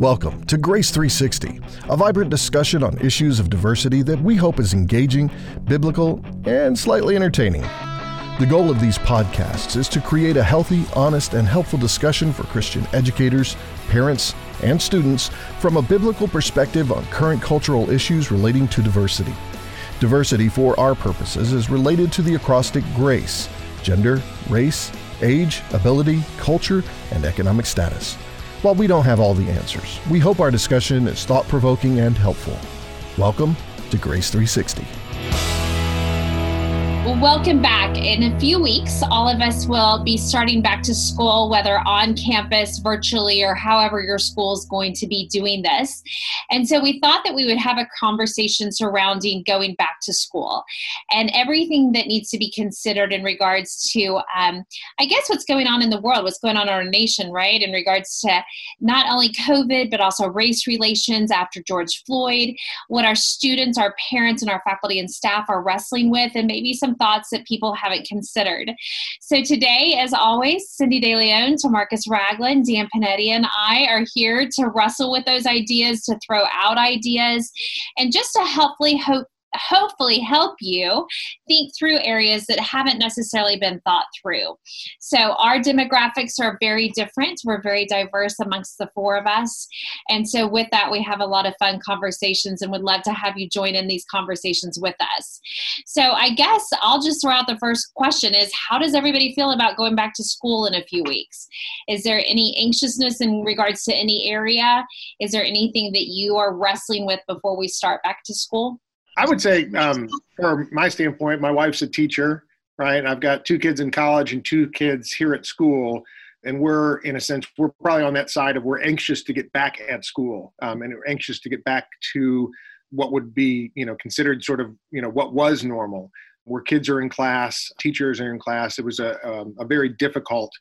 Welcome to Grace 360, a vibrant discussion on issues of diversity that we hope is engaging, biblical, and slightly entertaining. The goal of these podcasts is to create a healthy, honest, and helpful discussion for Christian educators, parents, and students from a biblical perspective on current cultural issues relating to diversity. Diversity, for our purposes, is related to the acrostic GRACE gender, race, age, ability, culture, and economic status. While we don't have all the answers, we hope our discussion is thought provoking and helpful. Welcome to Grace 360. Welcome back. In a few weeks, all of us will be starting back to school, whether on campus, virtually, or however your school is going to be doing this. And so we thought that we would have a conversation surrounding going back to school and everything that needs to be considered in regards to, um, I guess, what's going on in the world, what's going on in our nation, right? In regards to not only COVID, but also race relations after George Floyd, what our students, our parents, and our faculty and staff are wrestling with, and maybe some thoughts that people haven't considered. So today, as always, Cindy De Leon, Marcus Ragland, Dan Panetti, and I are here to wrestle with those ideas, to throw out ideas, and just to helpfully hope hopefully help you think through areas that haven't necessarily been thought through. So, our demographics are very different. We're very diverse amongst the four of us. And so, with that, we have a lot of fun conversations and would love to have you join in these conversations with us. So, I guess I'll just throw out the first question is how does everybody feel about going back to school in a few weeks? Is there any anxiousness in regards to any area? Is there anything that you are wrestling with before we start back to school? I would say, um, from my standpoint, my wife's a teacher, right? I've got two kids in college and two kids here at school. And we're, in a sense, we're probably on that side of we're anxious to get back at school um, and we're anxious to get back to what would be, you know, considered sort of, you know, what was normal, where kids are in class, teachers are in class. It was a, um, a very difficult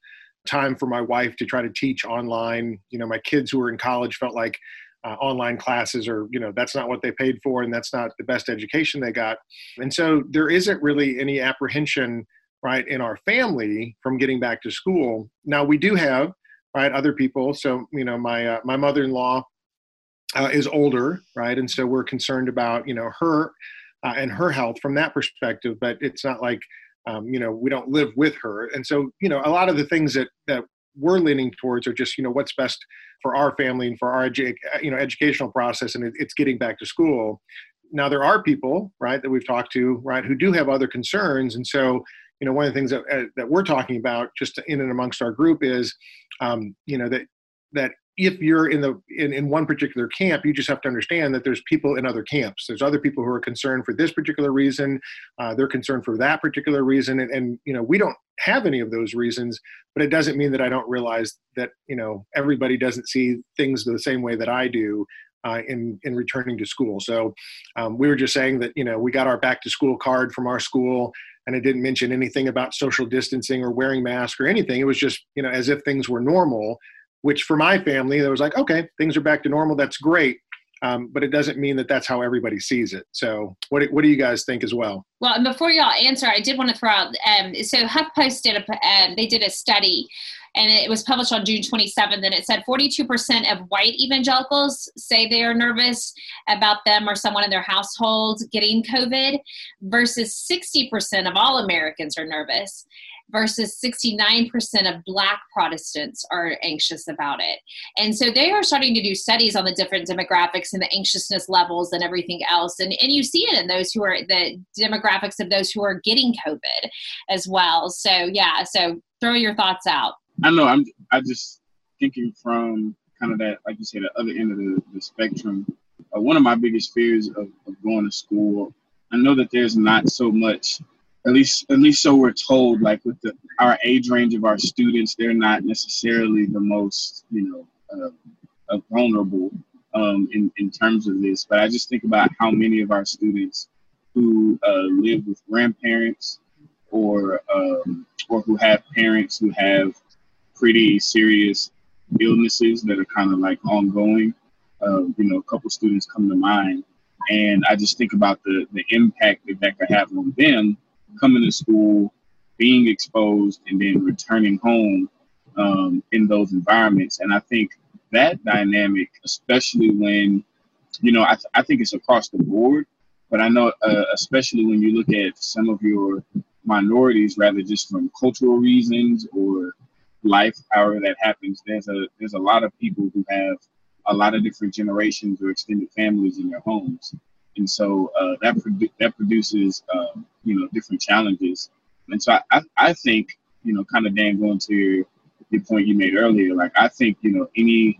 time for my wife to try to teach online. You know, my kids who were in college felt like uh, online classes or you know that's not what they paid for and that's not the best education they got. And so there isn't really any apprehension right in our family from getting back to school. Now we do have right other people. So you know my uh, my mother-in-law uh, is older right and so we're concerned about you know her uh, and her health from that perspective but it's not like um, you know we don't live with her. And so you know a lot of the things that that we're leaning towards are just you know what's best for our family and for our edu- you know educational process and it's getting back to school. Now there are people right that we've talked to right who do have other concerns and so you know one of the things that, uh, that we're talking about just in and amongst our group is um, you know that that if you're in the in, in one particular camp you just have to understand that there's people in other camps. There's other people who are concerned for this particular reason uh, they're concerned for that particular reason and, and you know we don't have any of those reasons but it doesn't mean that i don't realize that you know everybody doesn't see things the same way that i do uh, in in returning to school. So um, we were just saying that you know we got our back to school card from our school and it didn't mention anything about social distancing or wearing masks or anything. It was just you know as if things were normal which for my family, there was like, okay, things are back to normal. That's great. Um, but it doesn't mean that that's how everybody sees it. So, what what do you guys think as well? Well, and before y'all answer, I did want to throw out. Um, so, HuffPost did a um, they did a study, and it was published on June 27th, and it said 42% of white evangelicals say they are nervous about them or someone in their household getting COVID, versus 60% of all Americans are nervous versus 69% of black Protestants are anxious about it. And so they are starting to do studies on the different demographics and the anxiousness levels and everything else. And, and you see it in those who are the demographics of those who are getting COVID as well. So, yeah, so throw your thoughts out. I know. I'm I just thinking from kind of that, like you said, the other end of the, the spectrum. Uh, one of my biggest fears of, of going to school, I know that there's not so much at least at least so we're told like with the our age range of our students they're not necessarily the most you know uh, uh, vulnerable um, in, in terms of this. But i just think about how many of our students who uh, live with grandparents or um, or who have parents who have pretty serious illnesses that are kind of like ongoing uh, you know a couple students come to mind. And i just think about the the impact that that could have on them coming to school, being exposed, and then returning home um, in those environments. And I think that dynamic, especially when, you know, I, th- I think it's across the board, but I know, uh, especially when you look at some of your minorities, rather just from cultural reasons or life, however that happens, there's a there's a lot of people who have a lot of different generations or extended families in their homes, and so uh, that produ- that produces um, you know different challenges. And so I, I, I think you know kind of Dan going to your point you made earlier, like I think you know any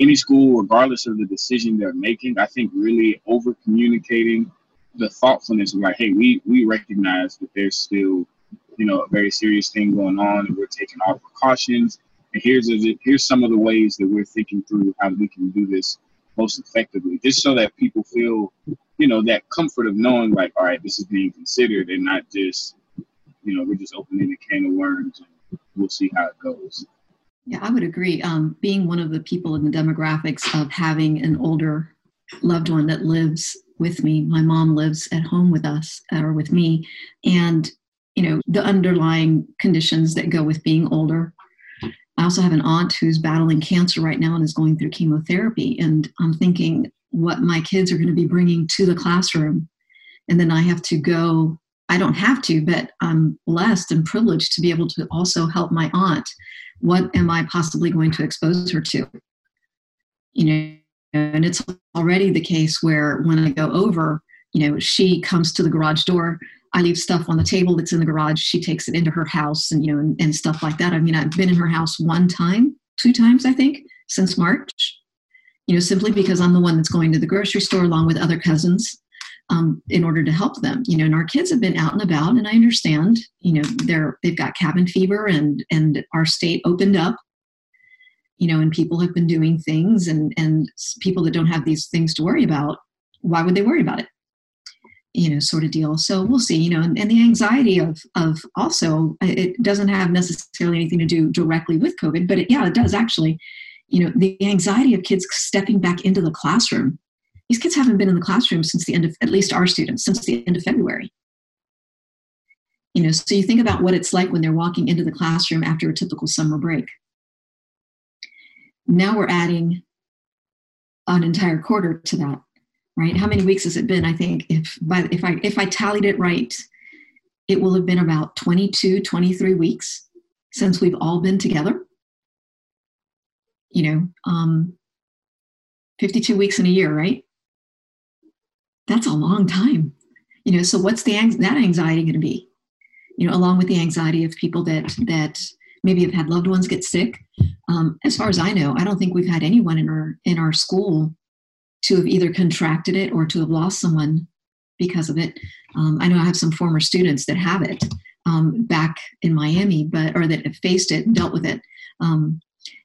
any school, regardless of the decision they're making, I think really over communicating the thoughtfulness of like, hey, we we recognize that there's still you know a very serious thing going on, and we're taking all precautions. And here's a, here's some of the ways that we're thinking through how we can do this most effectively, just so that people feel you know that comfort of knowing like, all right, this is being considered, and not just you know we're just opening a can of worms and we'll see how it goes. Yeah, I would agree. Um, being one of the people in the demographics of having an older loved one that lives with me, my mom lives at home with us or with me, and you know the underlying conditions that go with being older. I also have an aunt who's battling cancer right now and is going through chemotherapy, and I'm thinking what my kids are going to be bringing to the classroom, and then I have to go. I don't have to, but I'm blessed and privileged to be able to also help my aunt what am I possibly going to expose her to? You know, and it's already the case where when I go over, you know, she comes to the garage door. I leave stuff on the table that's in the garage. She takes it into her house and, you know, and, and stuff like that. I mean, I've been in her house one time, two times, I think, since March, you know, simply because I'm the one that's going to the grocery store along with other cousins um, in order to help them. You know, and our kids have been out and about, and I understand. You know, they're they've got cabin fever, and and our state opened up. You know, and people have been doing things, and and people that don't have these things to worry about, why would they worry about it? You know, sort of deal. So we'll see. You know, and, and the anxiety of of also it doesn't have necessarily anything to do directly with COVID, but it, yeah, it does actually. You know, the anxiety of kids stepping back into the classroom these kids haven't been in the classroom since the end of, at least our students, since the end of February. You know, so you think about what it's like when they're walking into the classroom after a typical summer break. Now we're adding an entire quarter to that, right? How many weeks has it been? I think if by if I if I tallied it right, it will have been about 22, 23 weeks since we've all been together. You know, um, 52 weeks in a year, right? that's a long time. You know so what's the that anxiety going to be? You know along with the anxiety of people that that maybe have had loved ones get sick. Um, as far as i know i don't think we've had anyone in our in our school to have either contracted it or to have lost someone because of it. Um, i know i have some former students that have it um, back in miami but or that have faced it and dealt with it. Um,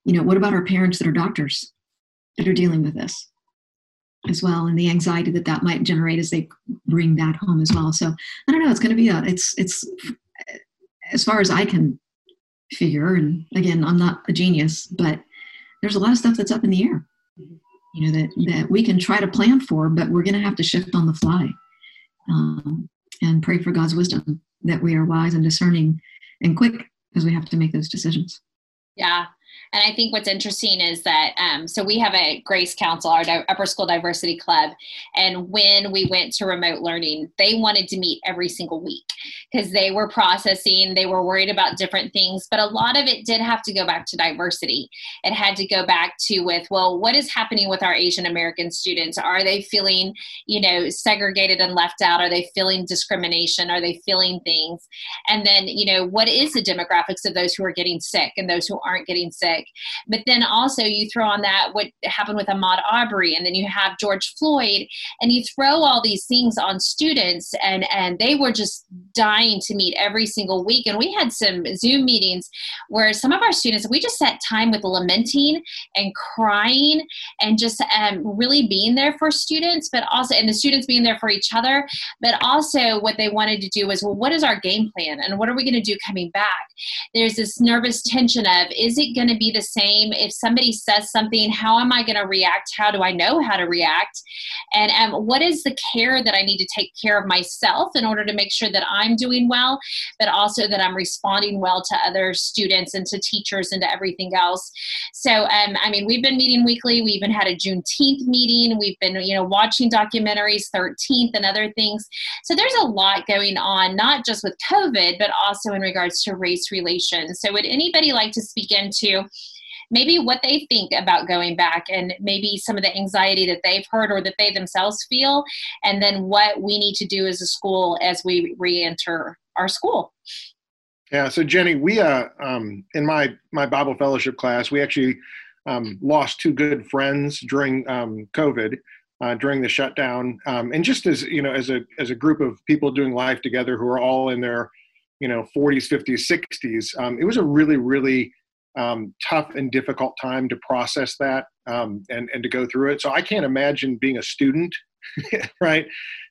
you know what about our parents that are doctors that are dealing with this as well and the anxiety that that might generate as they bring that home as well? So i don't know it's going to be a it's it's as far as i can figure and again i'm not a genius but there's a lot of stuff that's up in the air you know that that we can try to plan for but we're going to have to shift on the fly um, and pray for god's wisdom that we are wise and discerning and quick as we have to make those decisions. Yeah and I think what's interesting is that um, so we have a Grace Council, our di- Upper School Diversity Club, and when we went to remote learning, they wanted to meet every single week because they were processing, they were worried about different things, but a lot of it did have to go back to diversity. It had to go back to with well, what is happening with our Asian American students? Are they feeling you know segregated and left out? Are they feeling discrimination? Are they feeling things? And then you know what is the demographics of those who are getting sick and those who aren't getting sick? But then also you throw on that what happened with Ahmaud Arbery, and then you have George Floyd, and you throw all these things on students, and and they were just dying to meet every single week. And we had some Zoom meetings where some of our students we just sat time with lamenting and crying and just um, really being there for students, but also and the students being there for each other. But also what they wanted to do was well, what is our game plan and what are we going to do coming back? There's this nervous tension of is it going to be be the same. If somebody says something, how am I going to react? How do I know how to react? And um, what is the care that I need to take care of myself in order to make sure that I'm doing well, but also that I'm responding well to other students and to teachers and to everything else. So, um, I mean, we've been meeting weekly. We even had a Juneteenth meeting. We've been, you know, watching documentaries, 13th and other things. So there's a lot going on, not just with COVID, but also in regards to race relations. So would anybody like to speak into maybe what they think about going back and maybe some of the anxiety that they've heard or that they themselves feel, and then what we need to do as a school as we re-enter our school. Yeah, so Jenny, we uh, um, in my my Bible fellowship class, we actually um, lost two good friends during um, COVID, uh, during the shutdown, um, and just as you know, as a as a group of people doing life together who are all in their you know 40s, 50s, 60s, um, it was a really really um, tough and difficult time to process that and and to go through it. So I can't imagine being a student, right?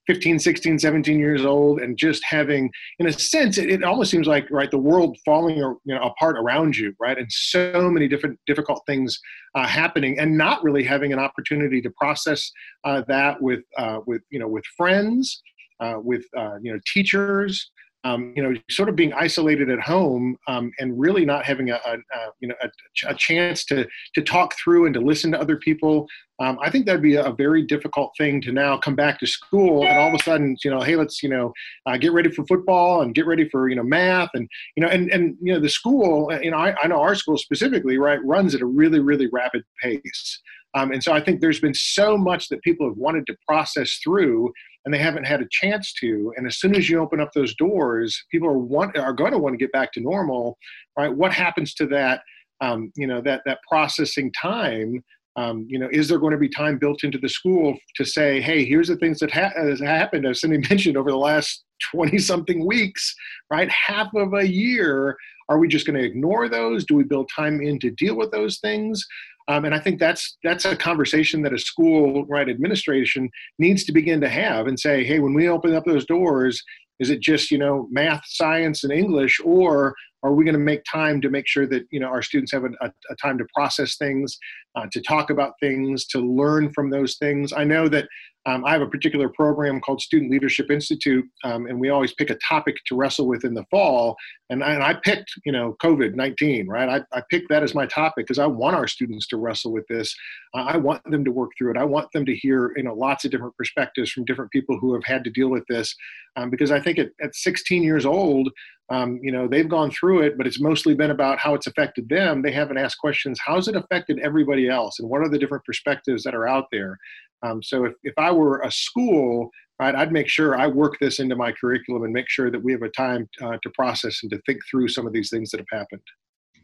15 16 17 years old and just having in a sense it, it, almost seems like right the world falling you know apart around you right and so many different difficult things uh, happening and not really having an opportunity to process uh, that with uh, with you know with friends uh, with uh, you know teachers um, you know, sort of being isolated at home um, and really not having a, a, a you know a, a, chance to to talk through and to listen to other people. Um, I think that'd be a, very difficult thing to now come back to school and all of a sudden, you know, hey, let's you know uh, get ready for football and get ready for you know math and you know and and you know the school, uh, you know, I, I know our school specifically, right, runs at a really really rapid pace. Um, and so I think there's been so much that people have wanted to process through and they haven't had a chance to. And as soon as you open up those doors, people are want are going to want to get back to normal, right? What happens to that? Um, you know that that processing time. Um, you know, is there going to be time built into the school to say, hey, here's the things that ha- has happened, as Cindy mentioned, over the last 20 something weeks, right? Half of a year. Are we just going to ignore those? Do we build time in to deal with those things? Um, and I think that's that's a conversation that a school right administration needs to begin to have and say, hey, when we open up those doors, is it just you know math, science, and English, or are we going to make time to make sure that you know our students have a, a, time to process things, uh, to talk about things, to learn from those things? I know that um, I have a particular program called Student Leadership Institute, um, and we always pick a topic to wrestle with in the fall. And I, and I picked, you know, COVID 19, right? I, I, picked that as my topic because I want our students to wrestle with this. Uh, I want them to work through it. I want them to hear, you know, lots of different perspectives from different people who have had to deal with this. Um, because I think at, at 16 years old, um, you know, they've gone through it, but it's mostly been about how it's affected them. They haven't asked questions, how's it affected everybody else? And what are the different perspectives that are out there? Um, so if, if I were a school, right, I'd make sure I work this into my curriculum and make sure that we have a time uh, to process and to think through some of these things that have happened.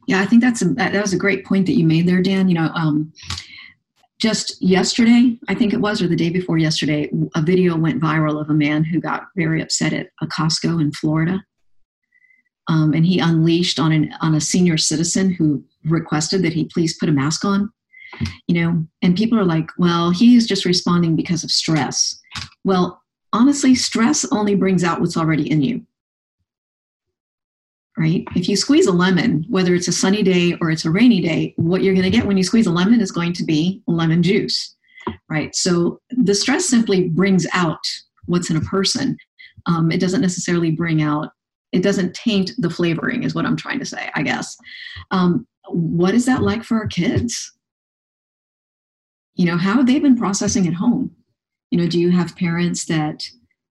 Yeah, I think that's a, that was a great point that you made there, Dan. You know, um, just yesterday, I think it was, or the day before yesterday, a video went viral of a man who got very upset at a Costco in Florida. Um, and he unleashed on an on a senior citizen who requested that he please put a mask on you know? And people are like well he's just responding because of stress. Well honestly stress only brings out what's already in you. Right? If you squeeze a lemon whether it's a sunny day or it's a rainy day what you're going to get when you squeeze a lemon is going to be lemon juice. Right? So the stress simply brings out what's in a person. Um, it doesn't necessarily bring out it doesn't taint the flavoring is what i'm trying to say i guess. Um, what is that like for our kids? You know how have they been processing at home? You know do you have parents that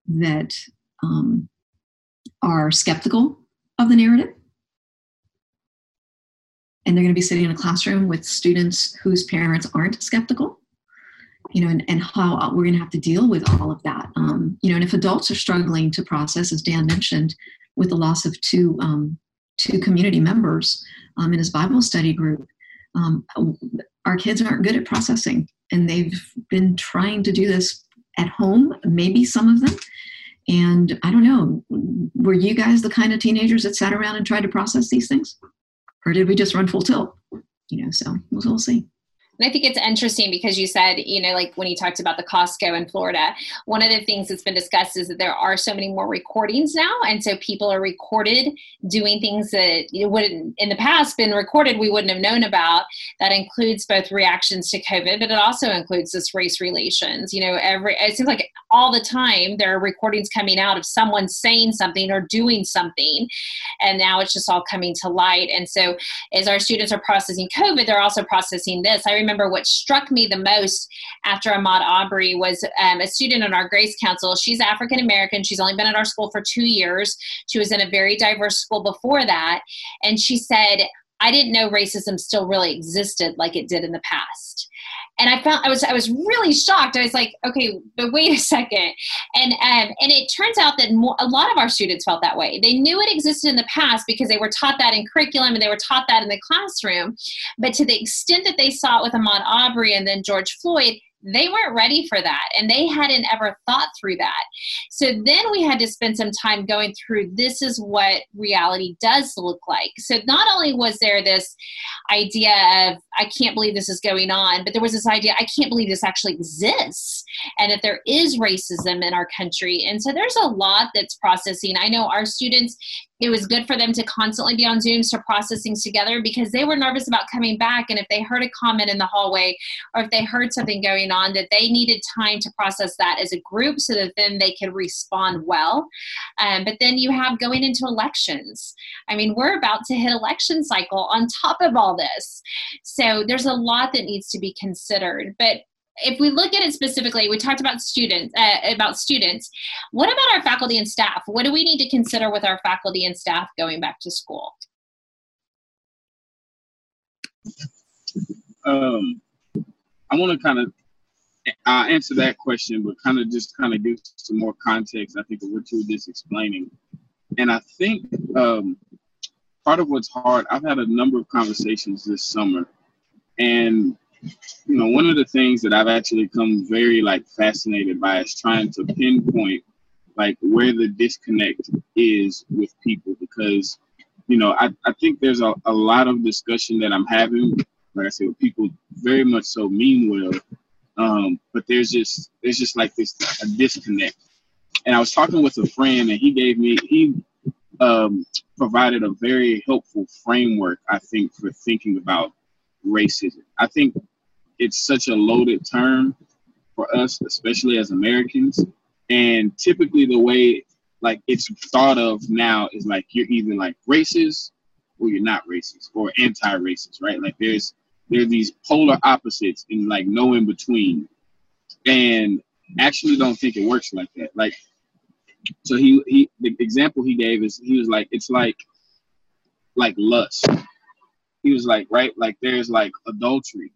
that um, are skeptical of the narrative? And they're going to be sitting in a classroom with students whose parents aren't skeptical you know and, and how we're going to have to deal with all of that. Um, you know and if adults are struggling to process as dan mentioned with the loss of two um, two community members um, in his bible study group um, our kids aren't good at processing and they've been trying to do this at home maybe some of them. And i don't know were you guys the kind of teenagers that sat around and tried to process these things? Or did we just run full tilt? You know so we'll, we'll see And I think it's interesting because you said, you know, like when you talked about the Costco in Florida, one of the things that's been discussed is that there are so many more recordings now. And so people are recorded doing things that you wouldn't in the past been recorded, we wouldn't have known about. That includes both reactions to COVID, but it also includes this race relations. You know, every it seems like all the time there are recordings coming out of someone saying something or doing something. And now it's just all coming to light. And so as our students are processing COVID, they're also processing this. I remember remember what struck me the most after Ahmaud Arbery was um, a student in our Grace Council. She's African American. She's only been at our school for two years. She was in a very diverse school before that. And she said, I didn't know racism still really existed like it did in the past and I found I was I was really shocked. I was like, okay, but wait a second, and um, and it turns out that a lot of our students felt that way. They knew it existed in the past because they were taught that in curriculum and they were taught that in the classroom, but to the extent that they saw it with Ahmaud Arbery and then George Floyd, they weren't ready for that and they hadn't ever thought through that. So then we had to spend some time going through this is what reality does look like. So not only was there this idea of, I can't believe this is going on, but there was this idea, I can't believe this actually exists and that there is racism in our country. And so there's a lot that's processing. I know our students it was good for them to constantly be on Zooms to process things together because they were nervous about coming back. And if they heard a comment in the hallway or if they heard something going on, that they needed time to process that as a group so that then they could respond well. Um, but then you have going into elections. I mean, we're about to hit election cycle on top of all this. So there's a lot that needs to be considered. But if we look at it specifically, we talked about students uh, about students. What about our faculty and staff? What do we need to consider with our faculty and staff going back to school? Um, I want to kind of uh, answer that question, but kind of just kind of give some more context. I think of what you were just explaining, and I think um, part of what's hard. I've had a number of conversations this summer, and you know, one of the things that I've actually come very like fascinated by is trying to pinpoint like where the disconnect is with people because you know I, I think there's a, a lot of discussion that I'm having like I said with people very much so mean well um, but there's just there's just like this a disconnect. And I was talking with a friend and he gave me he um, provided a very helpful framework I think for thinking about racism. I think it's such a loaded term for us, especially as Americans. And typically, the way like it's thought of now is like you're either like racist or you're not racist or anti-racist, right? Like there's there are these polar opposites and like no in between. And actually don't think it works like that. Like so he he the example he gave is he was like it's like like lust. He was like, right, like there's like adultery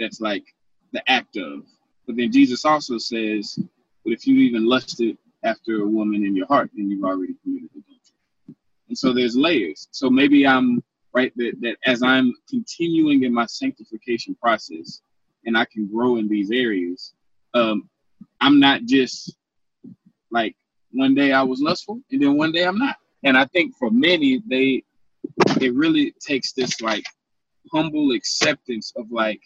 that's like the act of. But then Jesus also says, but if you even lusted after a woman in your heart, then you've already committed adultery. And so there's layers. So maybe I'm right that, that as I'm continuing in my sanctification process and I can grow in these areas, um, I'm not just like one day I was lustful and then one day I'm not. And I think for many, they it really takes this like humble acceptance of like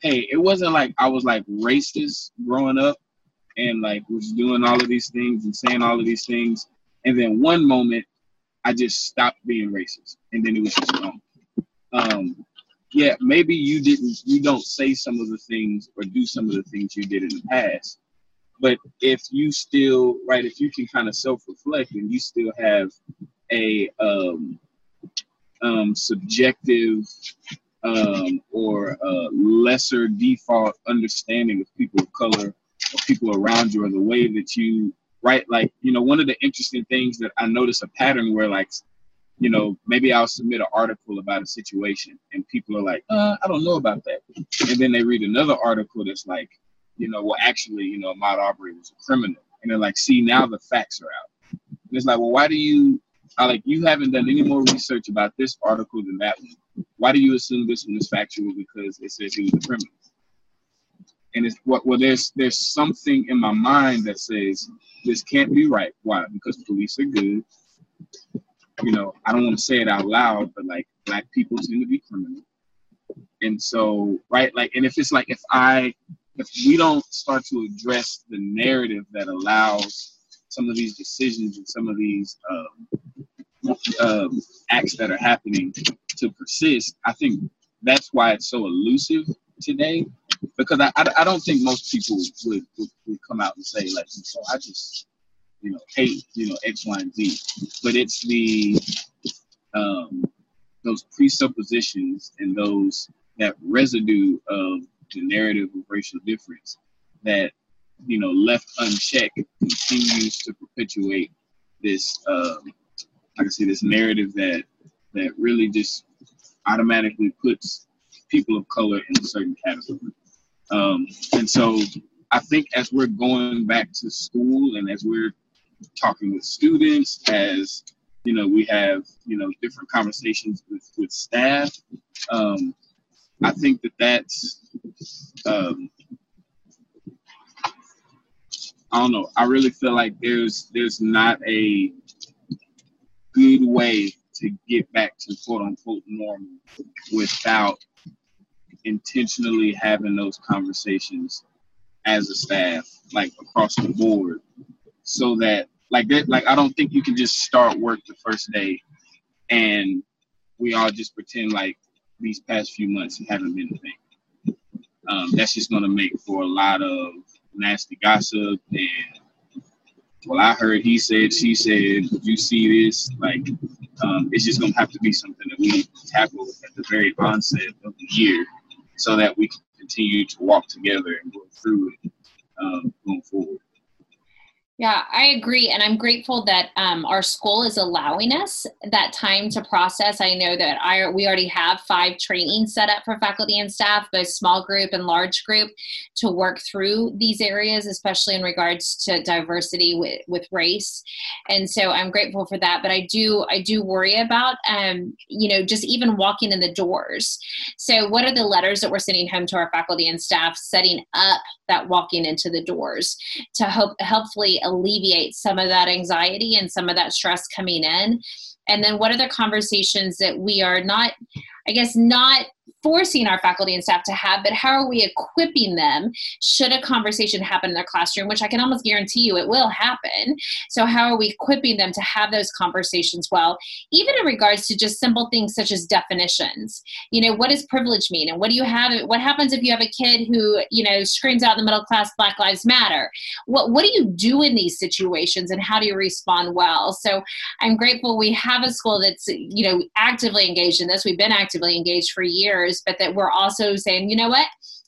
hey, it wasn't like I was like racist growing up and like was doing all of these things and saying all of these things. And then one moment I just stopped being racist and then it was just gone. Um, yeah, maybe you didn't, you don't say some of the things or do some of the things you did in the past. But if you still, right, if you can kind of self reflect and you still have a um, um, subjective um, or a lesser default understanding of people of color or people around you or the way that you write. Like, you know, one of the interesting things that I notice a pattern where, like, you know, maybe I'll submit an article about a situation and people are like, uh, I don't know about that. And then they read another article that's like, you know, well, actually, you know, Ahmaud Arbery was a criminal. And they're like, see, now the facts are out. And it's like, well, why do you, I like, you haven't done any more research about this article than that one why do you assume this one is factual? Because it says he was a criminal. And it's what well, there's there's something in my mind that says this can't be right. Why? Because police are good. You know, I don't want to say it out loud, but like black people tend to be criminal. And so, right, like, and if it's like if I if we don't start to address the narrative that allows some of these decisions and some of these um, um, acts that are happening to persist, I think that's why it's so elusive today. Because I, I, I don't think most people would, would, would come out and say like, "So I just you know hate you know X, Y, and Z," but it's the um, those presuppositions and those that residue of the narrative of racial difference that you know left unchecked continues to perpetuate this um, I can see this narrative that that really just automatically puts people of color in a certain category. Um, and so I think as we're going back to school and as we're talking with students, as you know, we have you know different conversations with with staff. Um, I think that that's um, I don't know. I really feel like there's there's not a good way to get back to quote unquote normal without intentionally having those conversations as a staff, like across the board, so that like that like I don't think you can just start work the first day and we all just pretend like these past few months haven't been a thing. Um, that's just to make for a lot of nasty gossip and well, I heard he said, she said, you see this, like, um, it's just gonna have to be something that we tackle at the very onset of the year, so that we can continue to walk together and go through it um, going forward. Yeah, I agree. And I'm grateful that um, our school is allowing us that time to process. I know that I, we already have five trainings set up for faculty and staff, both small group and large group, to work through these areas, especially in regards to diversity with, with race. And so I'm grateful for that. But I do, I do worry about, um, you know, just even walking in the doors. So what are the letters that we're sending home to our faculty and staff setting up that walking into the doors to hope, hopefully alleviate some of that anxiety and some of that stress coming in. And then what are the conversations that we are not i guess not forcing our faculty and staff to have, but how are we equipping them should a conversation happen in their classroom, which I can almost guarantee you it will happen. So, how are we equipping them to have those conversations well, even in regards to just simple things such as definitions? You know, what does privilege mean? And what do you have? What happens if you have a kid who, you know, screams out in the middle class, Black Lives Matter? What, what do you do in these situations and how do you respond well? So, I'm grateful we have a school that's, you know, actively engaged in this. We've been actively engaged for years years, but that we're also saying, you know what?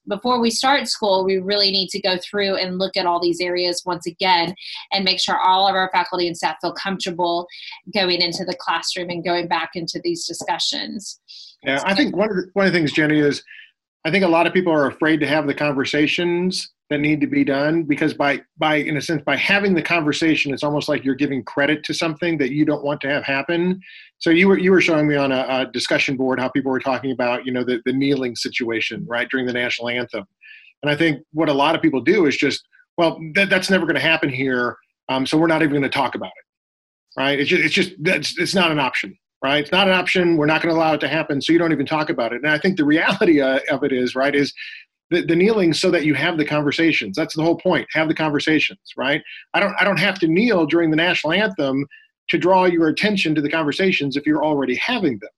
Before we start school, we really need to go through and look at all these areas once again and make sure all of our faculty and staff feel comfortable going into the classroom and going back into these discussions. Yeah, I think one of the, one of the things, Jenny, is I think a lot of people are afraid to have the conversations that need to be done because by by in a sense by having the conversation it's almost like you're giving credit to something that you don't want to have happen. So you were you were showing me on a, a discussion board how people were talking about you know the, the kneeling situation right during the national anthem. And i think what a lot of people do is just well that, that's never going to happen here um, so we're not even going to talk about it right? It's just it's just that's it's not an option right? It's not an option. We're not going to allow it to happen so you don't even talk about it. And i think the reality uh, of it is right is the, the kneeling so that you have the conversations. That's the whole point. Have the conversations, right? I don't I don't have to kneel during the national anthem to draw your attention to the conversations if you're already having them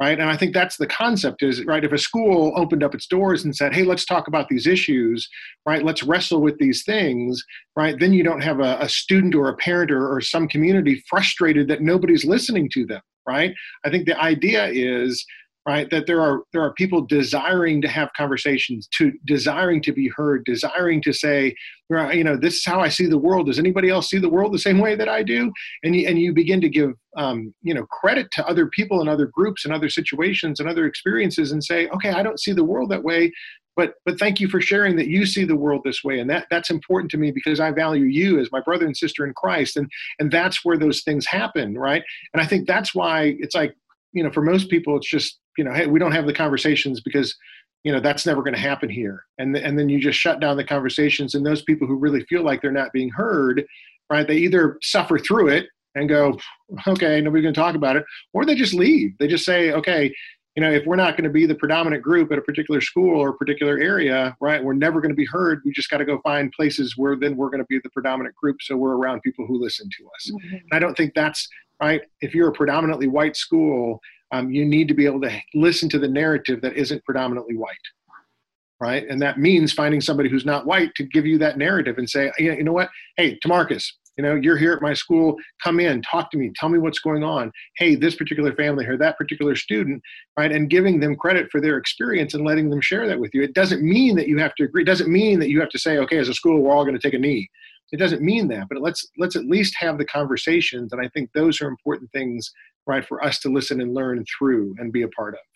right and i think that's the concept is right if a school opened up its doors and said hey let's talk about these issues right let's wrestle with these things right then you don't have a, a student or a parent or, or some community frustrated that nobody's listening to them right i think the idea is right? That there are there are people desiring to have conversations to desiring to be heard desiring to say you know this is how i see the world. Does anybody else see the world the same way that i do? And you, and you begin to give um, you know credit to other people and other groups and other situations and other experiences and say okay i don't see the world that way but but thank you for sharing that you see the world this way. And that that's important to me because i value you as my brother and sister in christ and and that's where those things happen right? And i think that's why it's like you know for most people it's just you know, hey, we don't have the conversations because you know that's never going to happen here and and then you just shut down the conversations and those people who really feel like they're not being heard right they either suffer through it and go okay nobody's going to talk about it or they just leave they just say okay you know, if we're not going to be the predominant group at a particular school or a particular area, right, we're never going to be heard. We just got to go find places where then we're going to be the predominant group so we're around people who listen to us. Mm-hmm. I don't think that's right. If you're a predominantly white school, um, you need to be able to listen to the narrative that isn't predominantly white. Right. And that means finding somebody who's not white to give you that narrative and say, you know what? Hey, Tamarcus, you know, you're here at my school. Come in, talk to me, tell me what's going on. Hey, this particular family or that particular student, right? And giving them credit for their experience and letting them share that with you. It doesn't mean that you have to agree. It doesn't mean that you have to say, okay, as a school, we're all going to take a knee. It doesn't mean that, but let's let's at least have the conversations. And I think those are important things, right, for us to listen and learn through and be a part of.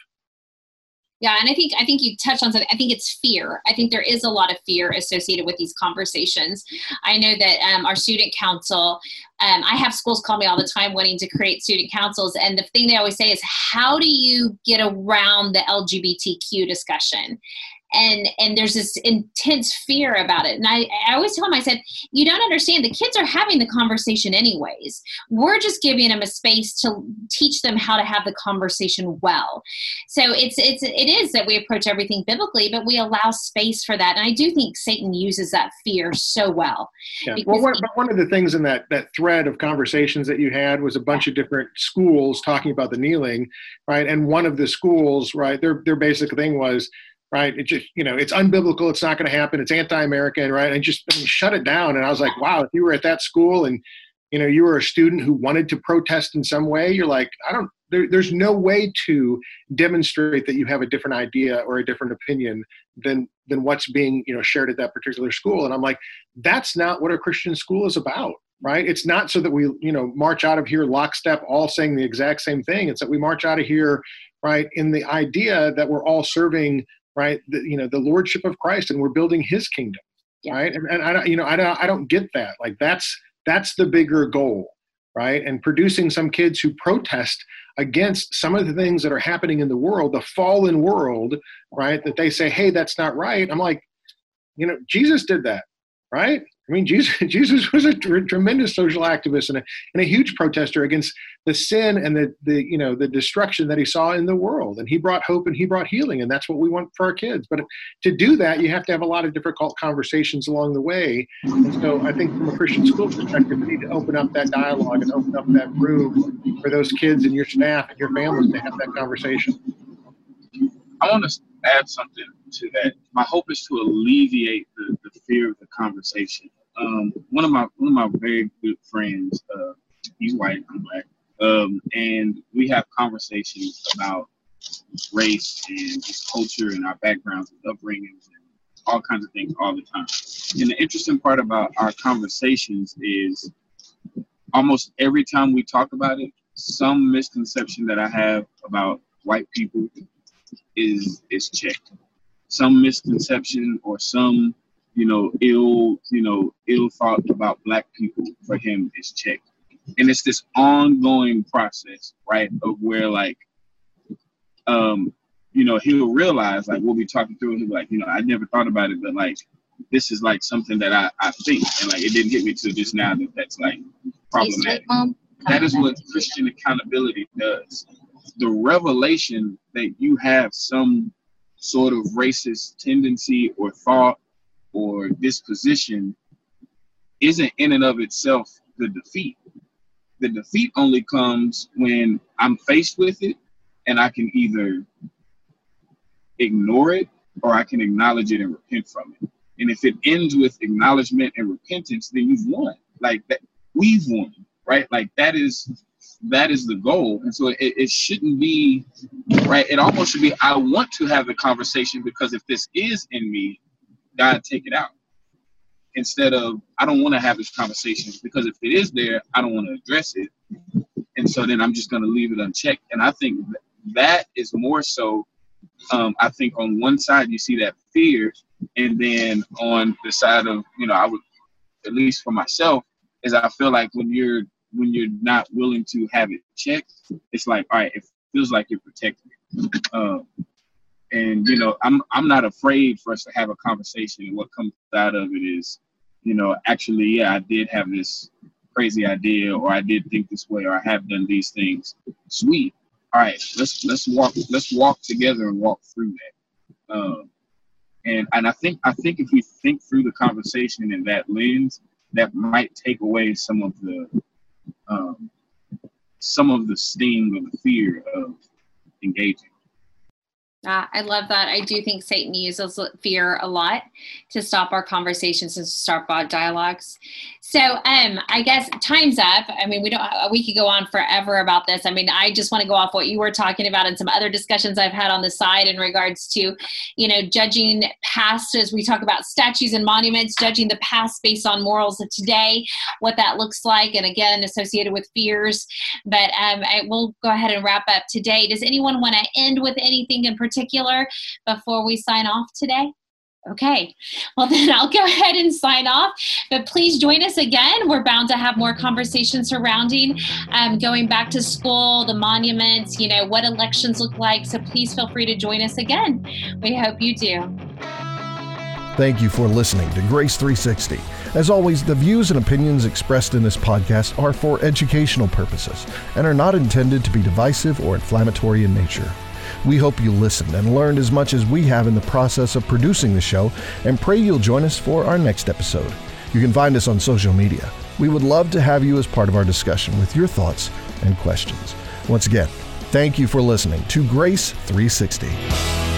Yeah, and I think I think you touched on something. I think it's fear. I think there is a lot of fear associated with these conversations. I know that um, our student council. Um, I have schools call me all the time wanting to create student councils, and the thing they always say is, "How do you get around the LGBTQ discussion?" And and there's this intense fear about it. And I, I always tell them i said you don't understand. The kids are having the conversation anyways. We're just giving them a space to teach them how to have the conversation well. So it's it's it is that we approach everything biblically but we allow space for that. And i do think satan uses that fear so well. Yeah. well one, but one of the things in that that thread of conversations that you had was a bunch yeah. of different schools talking about the kneeling right? And one of the schools right their their basic thing was right? It just, you know, it's unbiblical. It's not going to happen. It's anti-American, right? And just I mean, shut it down. And I was like, wow, if you were at that school and, you know, you were a student who wanted to protest in some way, you're like, I don't, there, there's no way to demonstrate that you have a different idea or a different opinion than than what's being, you know, shared at that particular school. And I'm like, that's not what a Christian school is about right it's not so that we you know march out of here lockstep all saying the exact same thing it's that we march out of here right in the idea that we're all serving right? The, you know, the lordship of Christ, and we're building His kingdom, yeah. right? And, and I don't, you know, I don't, I don't get that. Like that's that's the bigger goal, right? And producing some kids who protest against some of the things that are happening in the world, the fallen world, right? That they say, hey, that's not right. I'm like, you know, Jesus did that, right? I mean, Jesus, Jesus was a tr- tremendous social activist and a, and a huge protester against the sin and the, the, you know, the destruction that he saw in the world. And he brought hope and he brought healing. And that's what we want for our kids. But to do that, you have to have a lot of difficult conversations along the way. And so I think from a Christian school perspective, we need to open up that dialogue and open up that room for those kids and your staff and your families to have that conversation. I want to add something to that. My hope is to alleviate the, the fear of the conversation um, one of my one of my very good friends. Uh, he's white, I'm black, um, and we have conversations about race and just culture and our backgrounds and upbringings and all kinds of things all the time. And the interesting part about our conversations is almost every time we talk about it, some misconception that I have about white people is is checked. Some misconception or some you know, ill, you know, ill thought about black people for him is checked. And it's this ongoing process, right? Of where like um, you know, he'll realize like we'll be talking through and he'll be like, you know, I never thought about it, but like this is like something that I, I think and like it didn't hit me to just now that that's like problematic. That is what Christian accountability does. The revelation that you have some sort of racist tendency or thought or disposition isn't in and of itself the defeat. The defeat only comes when I'm faced with it and I can either ignore it or I can acknowledge it and repent from it. And if it ends with acknowledgement and repentance, then you've won. Like that, we've won, right? Like that is that is the goal. And so it, it shouldn't be right. It almost should be I want to have the conversation because if this is in me, God take it out. Instead of I don't want to have this conversation because if it is there, I don't want to address it. And so then I'm just going to leave it unchecked. And I think that is more so. Um, I think on one side you see that fear, and then on the side of you know I would, at least for myself, is I feel like when you're when you're not willing to have it checked, it's like all right, it feels like you're protected. Um, and you know i'm i'm not afraid for us to have a conversation and what comes out of it is you know actually yeah i did have this crazy idea or i did think this way or i have done these things sweet all right, let's let's walk let's walk together and walk through that. Um, and and I think I think if we think through the conversation in that lens, that might take away some of the um, some of the sting or the fear of engaging. Uh, I love that. I do think Satan uses fear a lot to stop our conversations and stop our dialogues. So, um, I guess time's up. I mean, we don't. We could go on forever about this. I mean, I just want to go off what you were talking about and some other discussions I've had on the side in regards to, you know, judging past as we talk about statues and monuments, judging the past based on morals of today, what that looks like, and again associated with fears. But um, I will go ahead and wrap up today. Does anyone want to end with anything in particular before we sign off today? Okay, well, then I'll go ahead and sign off. But please join us again. We're bound to have more conversations surrounding um, going back to school, the monuments, you know, what elections look like. So please feel free to join us again. We hope you do. Thank you for listening to Grace 360. As always, the views and opinions expressed in this podcast are for educational purposes and are not intended to be divisive or inflammatory in nature. We hope you listened and learned as much as we have in the process of producing the show and pray you'll join us for our next episode. You can find us on social media. We would love to have you as part of our discussion with your thoughts and questions. Once again, thank you for listening to Grace 360.